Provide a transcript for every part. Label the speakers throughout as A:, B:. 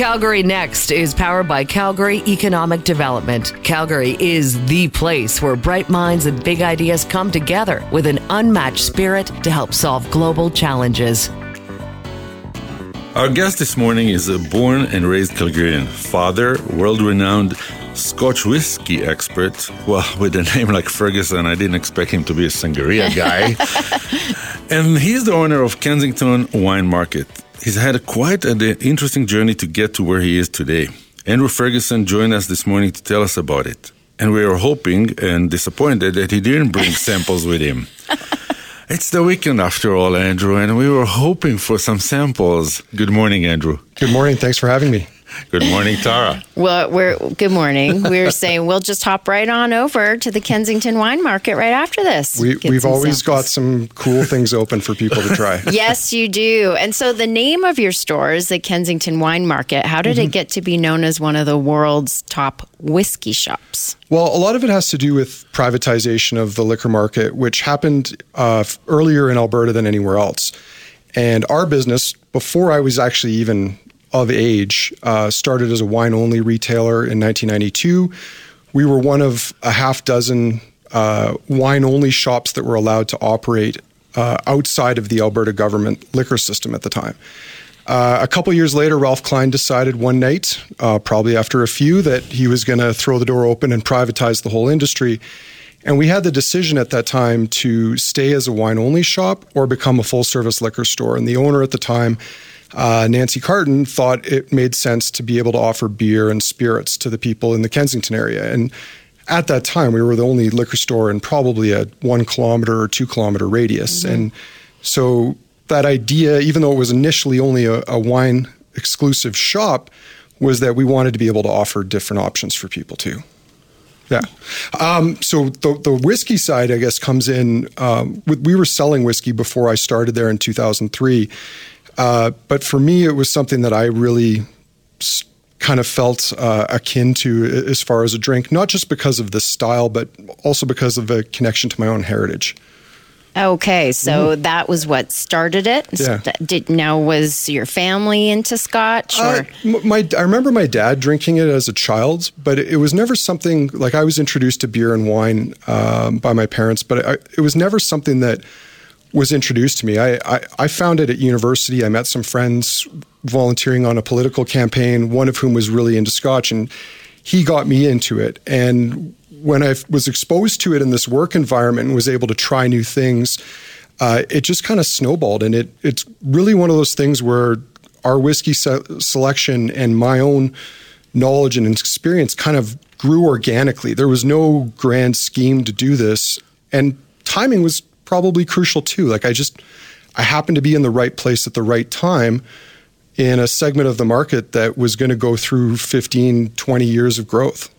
A: Calgary Next is powered by Calgary Economic Development. Calgary is the place where bright minds and big ideas come together with an unmatched spirit to help solve global challenges.
B: Our guest this morning is a born and raised Calgarian, father, world renowned Scotch whiskey expert. Well, with a name like Ferguson, I didn't expect him to be a sangria guy. and he's the owner of Kensington Wine Market. He's had quite an interesting journey to get to where he is today. Andrew Ferguson joined us this morning to tell us about it. And we were hoping and disappointed that he didn't bring samples with him. It's the weekend after all, Andrew, and we were hoping for some samples. Good morning, Andrew.
C: Good morning. Thanks for having me.
B: Good morning, Tara.
D: Well, we're good morning. We're saying we'll just hop right on over to the Kensington Wine Market right after this.
C: We, have always samples. got some cool things open for people to try.
D: yes, you do. And so the name of your store is the Kensington Wine Market. How did mm-hmm. it get to be known as one of the world's top whiskey shops?
C: Well, a lot of it has to do with privatization of the liquor market, which happened uh, earlier in Alberta than anywhere else. And our business, before I was actually even of age, uh, started as a wine only retailer in 1992. We were one of a half dozen uh, wine only shops that were allowed to operate uh, outside of the Alberta government liquor system at the time. Uh, a couple years later, Ralph Klein decided one night, uh, probably after a few, that he was going to throw the door open and privatize the whole industry. And we had the decision at that time to stay as a wine only shop or become a full service liquor store. And the owner at the time uh, Nancy Carton thought it made sense to be able to offer beer and spirits to the people in the Kensington area. And at that time, we were the only liquor store in probably a one kilometer or two kilometer radius. Mm-hmm. And so that idea, even though it was initially only a, a wine exclusive shop, was that we wanted to be able to offer different options for people too. Yeah. Um, so the, the whiskey side, I guess, comes in. Um, we were selling whiskey before I started there in 2003. Uh, but for me, it was something that I really kind of felt uh, akin to as far as a drink, not just because of the style, but also because of a connection to my own heritage.
D: Okay, so mm-hmm. that was what started it.
C: Yeah.
D: Did now was your family into Scotch?
C: Uh, my I remember my dad drinking it as a child, but it, was never something like I was introduced to beer and wine um, by my parents, but I, it was never something that was introduced to me. I, I, I, found it at university. I met some friends volunteering on a political campaign, one of whom was really into Scotch, and he got me into it. And when I was exposed to it in this work environment and was able to try new things, uh, it just kind of snowballed. And it, it's really one of those things where our whiskey se- selection and my own knowledge and experience kind of grew organically. There was no grand scheme to do this. And timing was probably crucial too. Like I just, I happened to be in the right place at the right time in a segment of the market that was going to go through 15, 20 years of growth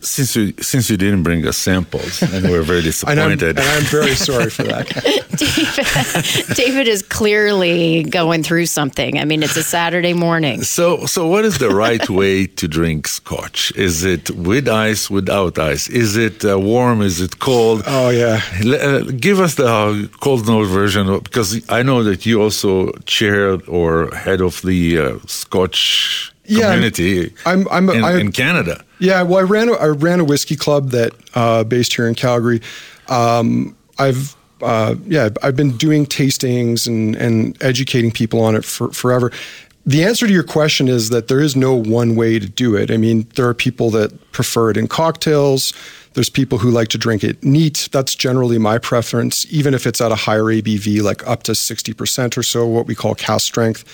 B: since you since you didn't bring us samples and we're very disappointed
C: and, I'm, and I'm very sorry for that.
D: David, David, is clearly going through something. I mean it's a Saturday morning.
B: So so what is the right way to drink scotch? Is it with ice without ice? Is it uh, warm? Is it cold?
C: Oh yeah.
B: Uh, give us the uh, Coles Notes version because I know that you also chaired or head of the uh, Scotch community I'm, I'm, I'm, in, I, in Canada
C: yeah, well, I ran a, I ran a whiskey club that uh, based here in Calgary. Um, I've uh, yeah, I've been doing tastings and and educating people on it for forever. The answer to your question is that there is no one way to do it. I mean, there are people that prefer it in cocktails. There's people who like to drink it neat. That's generally my preference, even if it's at a higher ABV, like up to 60% or so, what we call cask strength.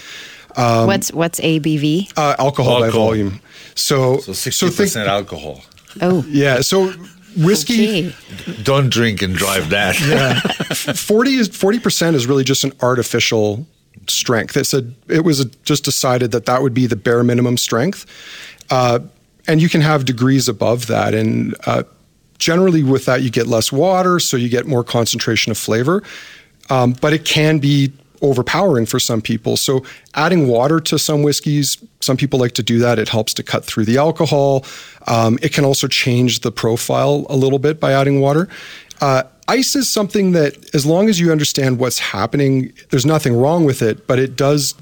D: Um, what's what's ABV?
C: Uh, alcohol, alcohol, by volume. So
B: so sixty so percent alcohol.
D: Oh
C: yeah. So whiskey.
D: Okay.
B: Don't drink and drive that.
C: yeah, 40 is forty percent is really just an artificial strength. It's a it was a, just decided that that would be the bare minimum strength, uh, and you can have degrees above that. And uh, generally, with that, you get less water, so you get more concentration of flavor. Um, but it can be overpowering for some people. So adding water to some whiskeys, some people like to do that. It helps to cut through the alcohol. Um, it can also change the profile a little bit by adding water. Uh, ice is something that, as long as you understand what's happening, there's nothing wrong with it, but it does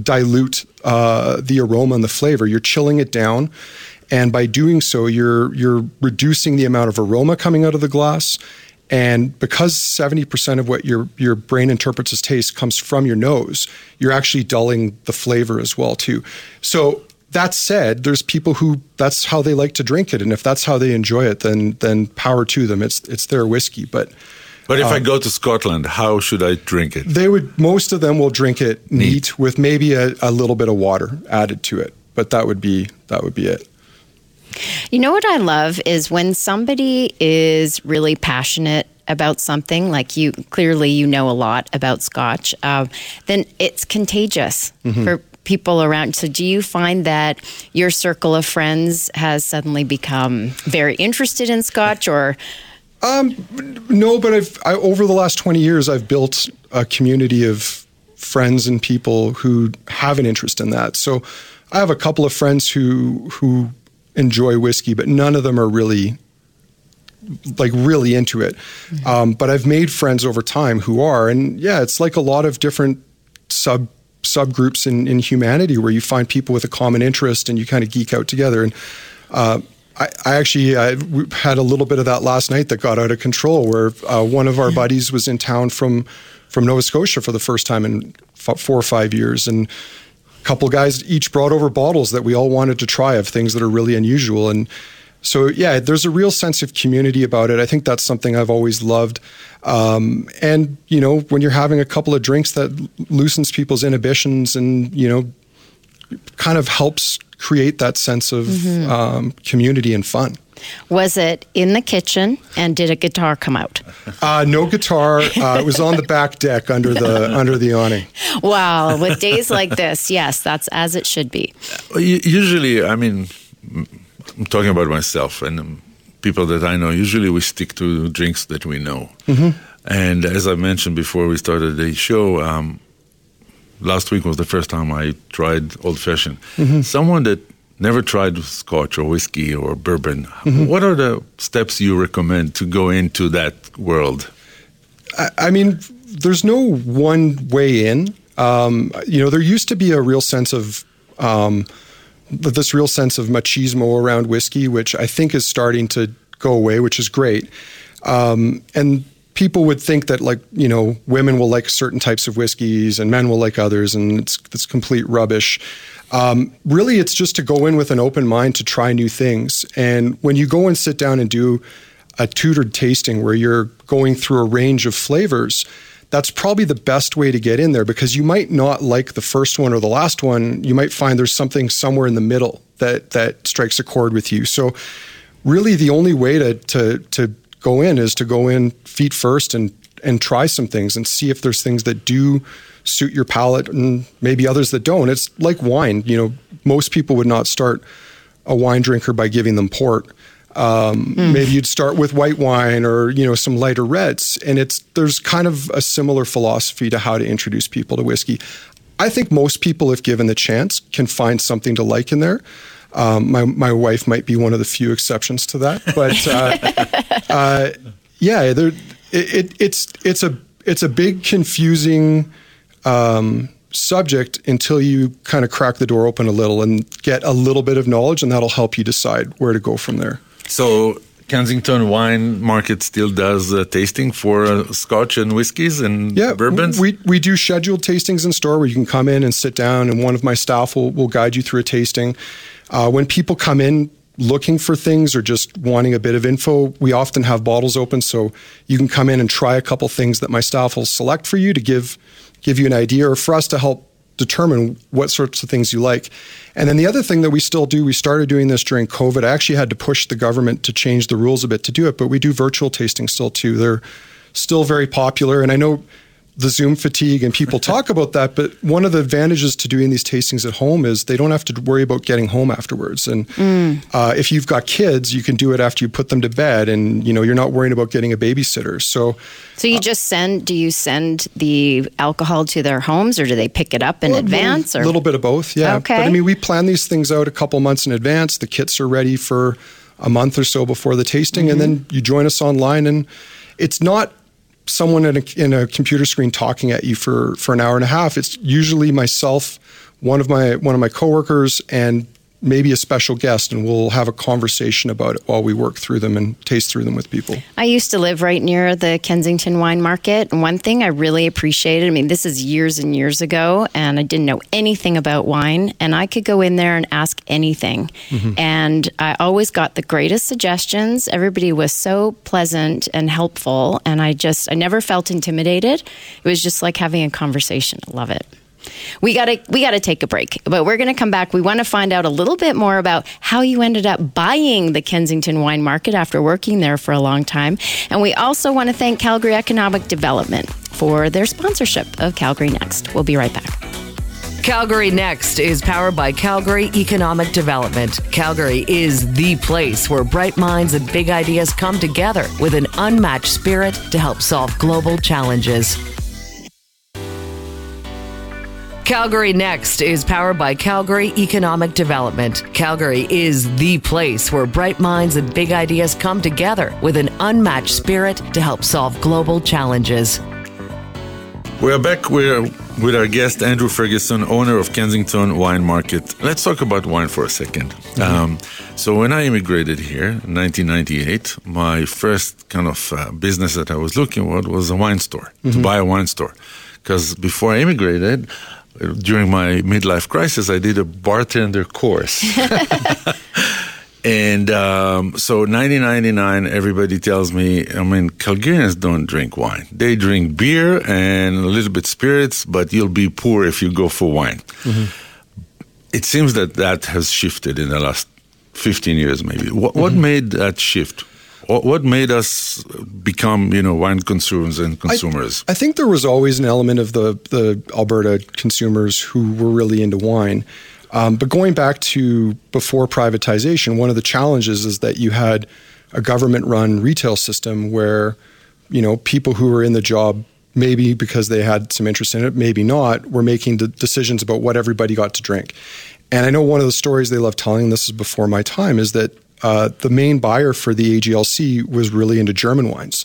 C: dilute uh, the aroma and the flavor. You're chilling it down, and by doing so, you're you're reducing the amount of aroma coming out of the glass. And because 70% of what your, your brain interprets as taste comes from your nose, you're actually dulling the flavor as well too. So that said, there's people who that's how they like to drink it, and if that's how they enjoy it, then then power to them. It's it's their whiskey, but.
B: But if um, I go to Scotland, how should I drink it?
C: They would. Most of them will drink it neat, neat with maybe a, a little bit of water added to it, but that would be that would be it.
D: You know what I love is when somebody is really passionate about something, like you clearly you know a lot about Scotch, uh, then it's contagious mm-hmm. for people around. So, do you find that your circle of friends has suddenly become very interested in Scotch, or?
C: Um, no, but I've I, over the last twenty years, I've built a community of friends and people who have an interest in that. So, I have a couple of friends who who enjoy whiskey, but none of them are really like really into it. Mm-hmm. Um, but I've made friends over time who are, and yeah, it's like a lot of different sub subgroups in, in humanity where you find people with a common interest and you kind of geek out together. And uh, I, I, actually I had a little bit of that last night that got out of control, where uh, one of our buddies was in town from from Nova Scotia for the first time in f- four or five years, and couple guys each brought over bottles that we all wanted to try of things that are really unusual and so yeah, there's a real sense of community about it. I think that's something I've always loved. Um, and you know, when you're having a couple of drinks, that loosens people's inhibitions, and you know, kind of helps create that sense of mm-hmm. um, community and fun.
D: Was it in the kitchen, and did a guitar come out?
C: Uh, no guitar. Uh, it was on the back deck under the under the awning.
D: Wow! With days like this, yes, that's as it should be.
B: Usually, I mean I'm talking about myself and um, people that I know. Usually, we stick to drinks that we know. Mm-hmm. And as I mentioned before we started the show, um, last week was the first time I tried old fashioned. Mm-hmm. Someone that never tried scotch or whiskey or bourbon, mm-hmm. what are the steps you recommend to go into that world?
C: I, I mean, there's no one way in. Um, you know, there used to be a real sense of um, this real sense of machismo around whiskey, which I think is starting to go away, which is great. Um, and people would think that like you know women will like certain types of whiskeys and men will like others, and it's it's complete rubbish. Um, really, it's just to go in with an open mind to try new things. And when you go and sit down and do a tutored tasting where you're going through a range of flavors that's probably the best way to get in there because you might not like the first one or the last one. You might find there's something somewhere in the middle that that strikes a chord with you. So really the only way to to to go in is to go in feet first and and try some things and see if there's things that do suit your palate and maybe others that don't. It's like wine, you know, most people would not start a wine drinker by giving them port. Um, mm. Maybe you'd start with white wine or you know some lighter reds, and it's there's kind of a similar philosophy to how to introduce people to whiskey. I think most people, if given the chance, can find something to like in there. Um, my my wife might be one of the few exceptions to that, but uh, uh, yeah, there, it, it, it's it's a it's a big confusing um, subject until you kind of crack the door open a little and get a little bit of knowledge, and that'll help you decide where to go from there.
B: So Kensington Wine Market still does uh, tasting for uh, Scotch and whiskies and
C: yeah,
B: bourbons.
C: We we do scheduled tastings in store where you can come in and sit down, and one of my staff will will guide you through a tasting. Uh, when people come in looking for things or just wanting a bit of info, we often have bottles open, so you can come in and try a couple things that my staff will select for you to give give you an idea, or for us to help determine what sorts of things you like. And then the other thing that we still do, we started doing this during COVID. I actually had to push the government to change the rules a bit to do it, but we do virtual tasting still too. They're still very popular. And I know the Zoom fatigue, and people talk about that. But one of the advantages to doing these tastings at home is they don't have to worry about getting home afterwards. And mm. uh, if you've got kids, you can do it after you put them to bed, and you know you're not worrying about getting a babysitter. So,
D: so you uh, just send? Do you send the alcohol to their homes, or do they pick it up in well, advance?
C: A little, little bit of both, yeah.
D: Okay.
C: But I mean, we plan these things out a couple months in advance. The kits are ready for a month or so before the tasting, mm-hmm. and then you join us online and. It's not someone in a, in a, computer screen talking at you for, for an hour and a half. It's usually myself one of my one of my coworkers and maybe a special guest, and we'll have a conversation about it while we work through them and taste through them with people.
D: I used to live right near the Kensington Wine Market. And one thing I really appreciated I mean, this is years and years ago, and I didn't know anything about wine, and I could go in there and ask anything. Mm-hmm. And I always got the greatest suggestions. Everybody was so pleasant and helpful, and I just, I never felt intimidated. It was just like having a conversation. I love it. We got to we got to take a break, but we're to come back. We want to find out a little bit more about how you ended up buying the Kensington Wine Market after working there for a long time, and we also want to thank Calgary Economic Development for their sponsorship of Calgary Next. We'll be right back.
A: Calgary Next is powered by Calgary Economic Development. Calgary is the place where bright minds and big ideas come together with an unmatched spirit to help solve global challenges. Calgary Next is powered by Calgary Economic Development. Calgary is the place where bright minds and big ideas come together with an unmatched spirit to help solve global challenges.
B: We're back with, with our guest, Andrew Ferguson, owner of Kensington Wine Market. Let's talk about wine for a 2nd mm-hmm. um, so, when I immigrated here in 1998, my first kind of uh, business that I was looking at was a wine store, mm-hmm. to buy a wine store. Because before I immigrated, during my midlife crisis, I did a bartender course. and um, so 1999, everybody tells me, I mean, Calgarians don't drink wine. They drink beer and a little bit spirits, but you'll be poor if you go for wine. Mm-hmm. It seems that that has shifted in the last 15 years, maybe. What, mm-hmm. what made that shift? What made us become, you know, wine consumers and consumers?
C: I, I, think there was always an element of the the Alberta consumers who were really into wine. Um, but going back to before privatization, one of the challenges is that you had a government-run retail system where, you know, people who were in the job maybe because they had some interest in it, maybe not, were making the decisions about what everybody got to drink. And I know one of the stories they love telling, this is before my time, is that uh, the main buyer for the AGLC was really into German wines.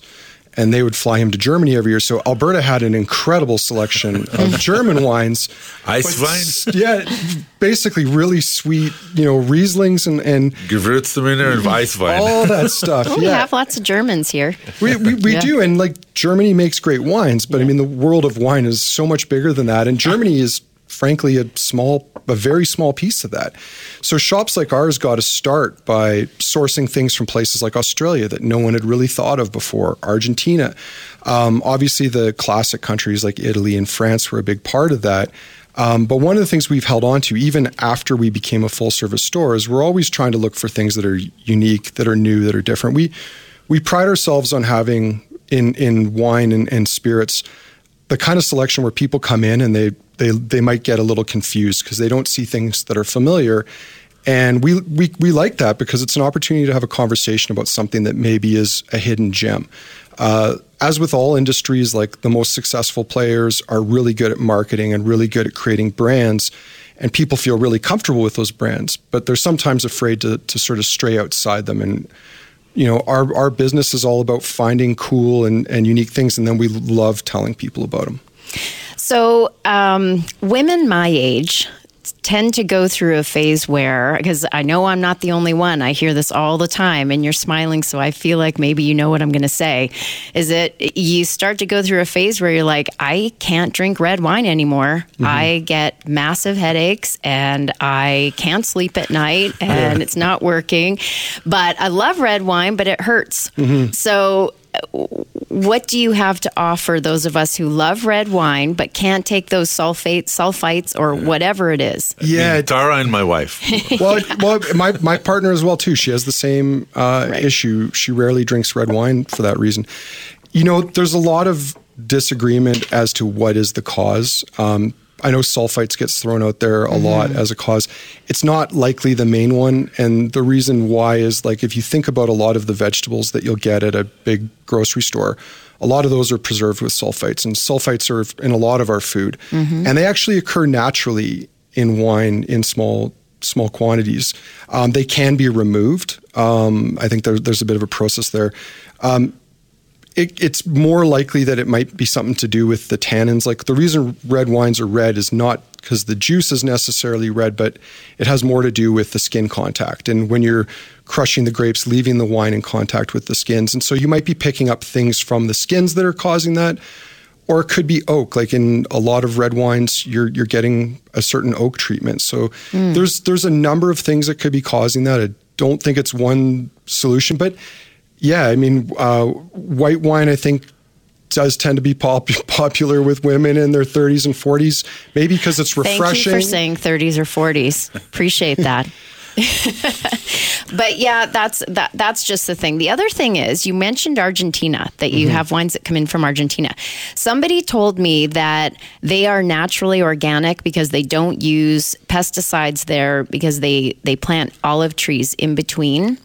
C: And they would fly him to Germany every year. So Alberta had an incredible selection of German wines.
B: Ice wines?
C: Yeah, basically really sweet, you know, Rieslings and, and
B: Gewürztraminer and Weißwein.
C: All that stuff.
D: Well,
C: yeah.
D: We have lots of Germans here.
C: We, we, we yeah. do. And like Germany makes great wines, but yeah. I mean, the world of wine is so much bigger than that. And Germany is frankly a small a very small piece of that. So shops like ours got to start by sourcing things from places like Australia that no one had really thought of before, Argentina. Um, obviously, the classic countries like Italy and France were a big part of that. Um, but one of the things we've held on to, even after we became a full service store, is we're always trying to look for things that are unique, that are new, that are different. We we pride ourselves on having in in wine and, and spirits the kind of selection where people come in and they they they might get a little confused because they don't see things that are familiar. And we, we we like that because it's an opportunity to have a conversation about something that maybe is a hidden gem. Uh, as with all industries, like the most successful players are really good at marketing and really good at creating brands, and people feel really comfortable with those brands. But they're sometimes afraid to to sort of stray outside them and you know, our, our business is all about finding cool and, and unique things, and then we love telling people about them.
D: So, um, women my age tend to go through a phase where, because I know I'm not the only one, I hear this all the time, and you're smiling, so I feel like maybe you know what I'm going to say. Is that you start to go through a phase where you're like, I can't drink red wine anymore. Mm-hmm. I get massive headaches and I can't sleep at night and it's not working. But I love red wine, but it hurts. Mm-hmm. So, what do you have to offer those of us who love red wine but can't take those sulfates, sulfites, or whatever it is?
C: Yeah,
B: Tara and my wife.
C: well, well, my my partner as well too. She has the same uh, right. issue. She rarely drinks red wine for that reason. You know, there's a lot of disagreement as to what is the cause. Um, I know sulfites gets thrown out there a mm-hmm. lot as a cause. It's not likely the main one, and the reason why is like if you think about a lot of the vegetables that you'll get at a big grocery store, a lot of those are preserved with sulfites, and sulfites are in a lot of our food, mm-hmm. and they actually occur naturally in wine in small small quantities. Um, they can be removed. Um, I think there, there's a bit of a process there. Um, it, it's more likely that it might be something to do with the tannins. Like the reason red wines are red is not because the juice is necessarily red, but it has more to do with the skin contact. And when you're crushing the grapes, leaving the wine in contact with the skins. And so you might be picking up things from the skins that are causing that. Or it could be oak. Like in a lot of red wines, you're you're getting a certain oak treatment. So mm. there's there's a number of things that could be causing that. I don't think it's one solution, but yeah, I mean, uh, white wine, I think, does tend to be pop- popular with women in their 30s and 40s, maybe because it's refreshing. Thank
D: you for saying 30s or 40s. Appreciate that. but yeah, that's that that's just the thing. The other thing is you mentioned Argentina that you mm-hmm. have wines that come in from Argentina. Somebody told me that they are naturally organic because they don't use pesticides there because they they plant olive trees in between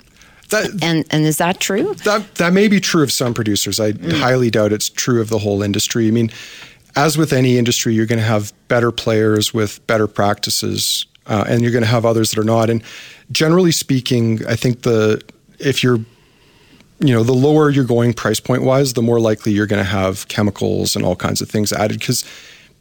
D: that, and and is that true?
C: That that may be true of some producers. I mm. highly doubt it's true of the whole industry. I mean, as with any industry, you're going to have better players with better practices, uh, and you're going to have others that are not. And generally speaking, I think the if you're you know the lower you're going price point wise, the more likely you're going to have chemicals and all kinds of things added because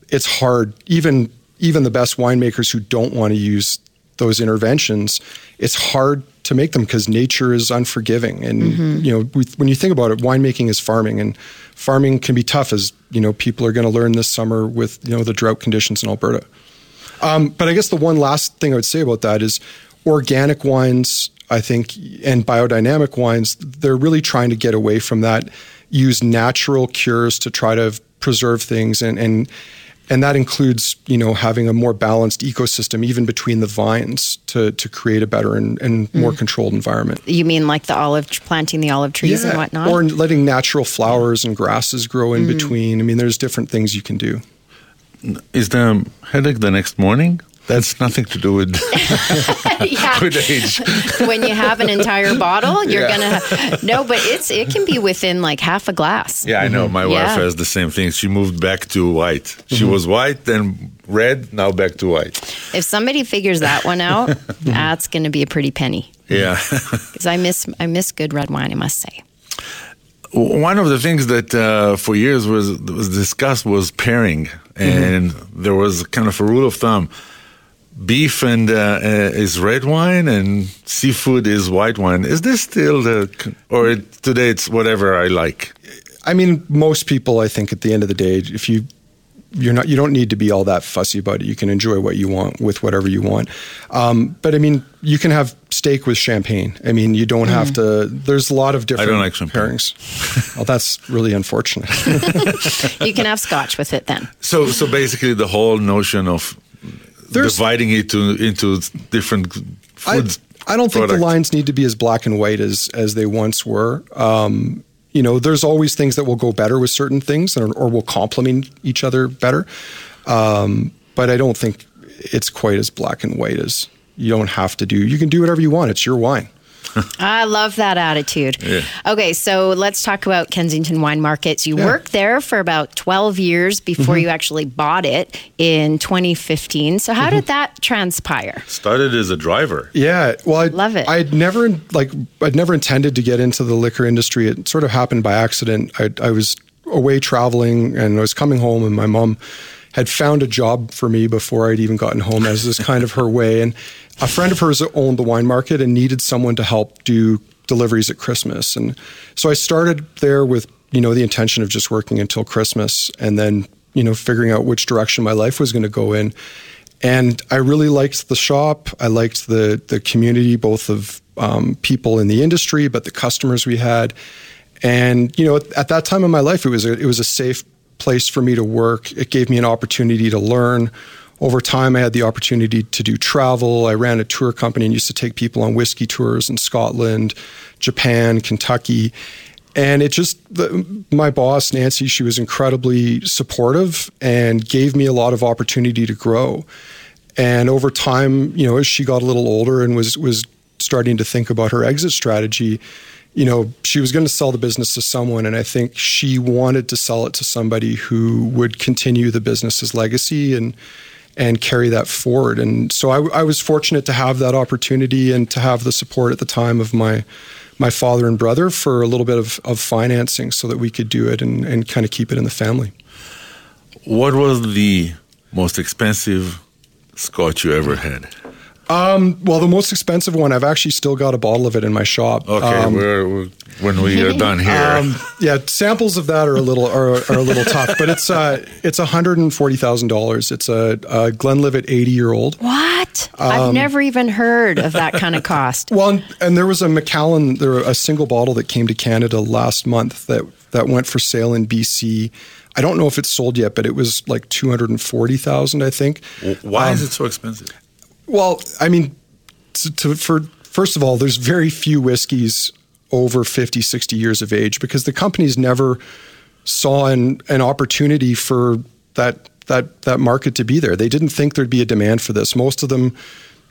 C: it's hard. Even even the best winemakers who don't want to use those interventions, it's hard to make them because nature is unforgiving. And mm-hmm. you know, when you think about it, winemaking is farming, and farming can be tough, as you know, people are going to learn this summer with you know the drought conditions in Alberta. Um, but I guess the one last thing I would say about that is organic wines. I think and biodynamic wines, they're really trying to get away from that. Use natural cures to try to preserve things and and and that includes you know having a more balanced ecosystem even between the vines to to create a better and, and mm. more controlled environment
D: you mean like the olive planting the olive trees
C: yeah.
D: and whatnot
C: or letting natural flowers and grasses grow in mm. between i mean there's different things you can do
B: is the headache the next morning that's nothing to do with, with age.
D: when you have an entire bottle, you're yeah. gonna no, but it's it can be within like half a glass.
B: Yeah, I know. My mm-hmm. wife yeah. has the same thing. She moved back to white. Mm-hmm. She was white, then red, now back to white.
D: If somebody figures that one out, that's going to be a pretty penny.
B: Yeah,
D: because I miss I miss good red wine. I must say.
B: One of the things that uh, for years was was discussed was pairing, and mm-hmm. there was kind of a rule of thumb beef and uh, uh, is red wine and seafood is white wine. Is this still the or it, today it's whatever I like?
C: I mean, most people, I think, at the end of the day, if you you're not you don't need to be all that fussy about it. You can enjoy what you want with whatever you want. Um, but I mean, you can have steak with champagne. I mean, you don't mm. have to. There's a lot of different I don't like pairings. well, that's really unfortunate.
D: you can have scotch with it then.
B: So, so basically, the whole notion of there's, dividing it to, into different foods.
C: I, I don't think the lines need to be as black and white as as they once were. Um, you know, there's always things that will go better with certain things, or, or will complement each other better. Um, but I don't think it's quite as black and white as you don't have to do. You can do whatever you want. It's your wine.
D: I love that attitude. Yeah. Okay, so let's talk about Kensington Wine Markets. You yeah. worked there for about 12 years before mm-hmm. you actually bought it in 2015. So how mm-hmm. did that transpire?
B: Started as a driver.
C: Yeah, well, I
D: love it.
C: I'd never like I'd never intended to get into the liquor industry. It sort of happened by accident. I, I was away traveling and I was coming home, and my mom had found a job for me before I'd even gotten home, as is kind of her way. And a friend of hers owned the wine market and needed someone to help do deliveries at Christmas. And so I started there with, you know, the intention of just working until Christmas and then, you know, figuring out which direction my life was going to go in. And I really liked the shop. I liked the the community, both of um, people in the industry, but the customers we had. And you know, at that time in my life, it was a, it was a safe place for me to work. It gave me an opportunity to learn over time, I had the opportunity to do travel. I ran a tour company and used to take people on whiskey tours in Scotland, Japan, Kentucky. And it just, the, my boss, Nancy, she was incredibly supportive and gave me a lot of opportunity to grow. And over time, you know, as she got a little older and was, was starting to think about her exit strategy, you know, she was going to sell the business to someone, and I think she wanted to sell it to somebody who would continue the business's legacy and and carry that forward. And so I, I was fortunate to have that opportunity and to have the support at the time of my my father and brother for a little bit of, of financing so that we could do it and, and kind of keep it in the family.
B: What was the most expensive scotch you ever had?
C: Um, well, the most expensive one, I've actually still got a bottle of it in my shop.
B: Okay,
C: um,
B: we're, we're, when we are done here. Um,
C: yeah, samples of that are a little are, are a little tough, but it's uh, it's hundred and forty thousand dollars. It's a, a Glenlivet eighty year old.
D: What? I've um, never even heard of that kind of cost.
C: well, and, and there was a Macallan, there a single bottle that came to Canada last month that that went for sale in BC. I don't know if it's sold yet, but it was like two hundred and forty thousand, I think.
B: Why um, is it so expensive?
C: Well, I mean, to, to, for first of all, there's very few whiskeys over 50, 60 years of age because the companies never saw an, an opportunity for that that that market to be there. They didn't think there'd be a demand for this. Most of them,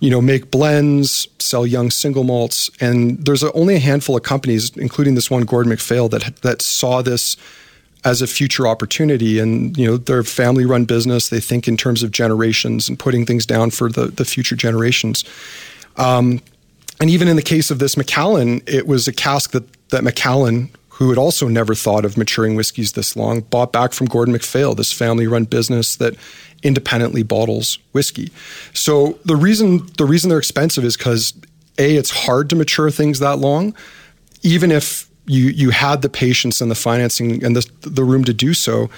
C: you know, make blends, sell young single malts, and there's only a handful of companies, including this one, Gordon MacPhail, that that saw this as a future opportunity. And you know, they're family-run business. They think in terms of generations and putting things down for the the future generations. Um, and even in the case of this Macallan, it was a cask that that Macallan, who had also never thought of maturing whiskeys this long, bought back from Gordon MacPhail, this family-run business that independently bottles whiskey. So the reason the reason they're expensive is because a it's hard to mature things that long, even if you you had the patience and the financing and the the room to do so.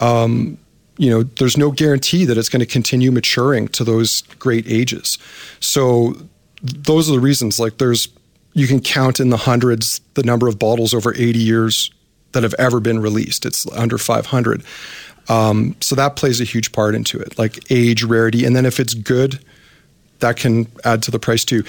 C: Um, you know, there's no guarantee that it's going to continue maturing to those great ages. So those are the reasons. Like, there's you can count in the hundreds the number of bottles over 80 years that have ever been released. It's under 500. Um, so that plays a huge part into it, like age, rarity, and then if it's good, that can add to the price too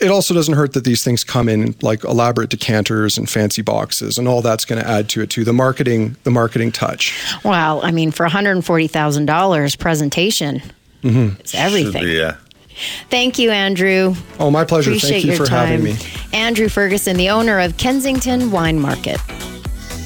C: it also doesn't hurt that these things come in like elaborate decanters and fancy boxes and all that's going to add to it too the marketing the marketing touch
D: well i mean for $140000 presentation mm-hmm. it's everything
B: be, yeah
D: Thank you, Andrew.
C: Oh, my pleasure.
D: Appreciate
C: Thank you for
D: time.
C: having me.
D: Andrew Ferguson, the owner of Kensington Wine Market.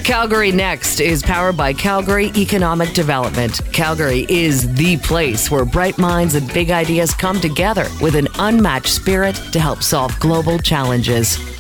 A: Calgary Next is powered by Calgary Economic Development. Calgary is the place where bright minds and big ideas come together with an unmatched spirit to help solve global challenges.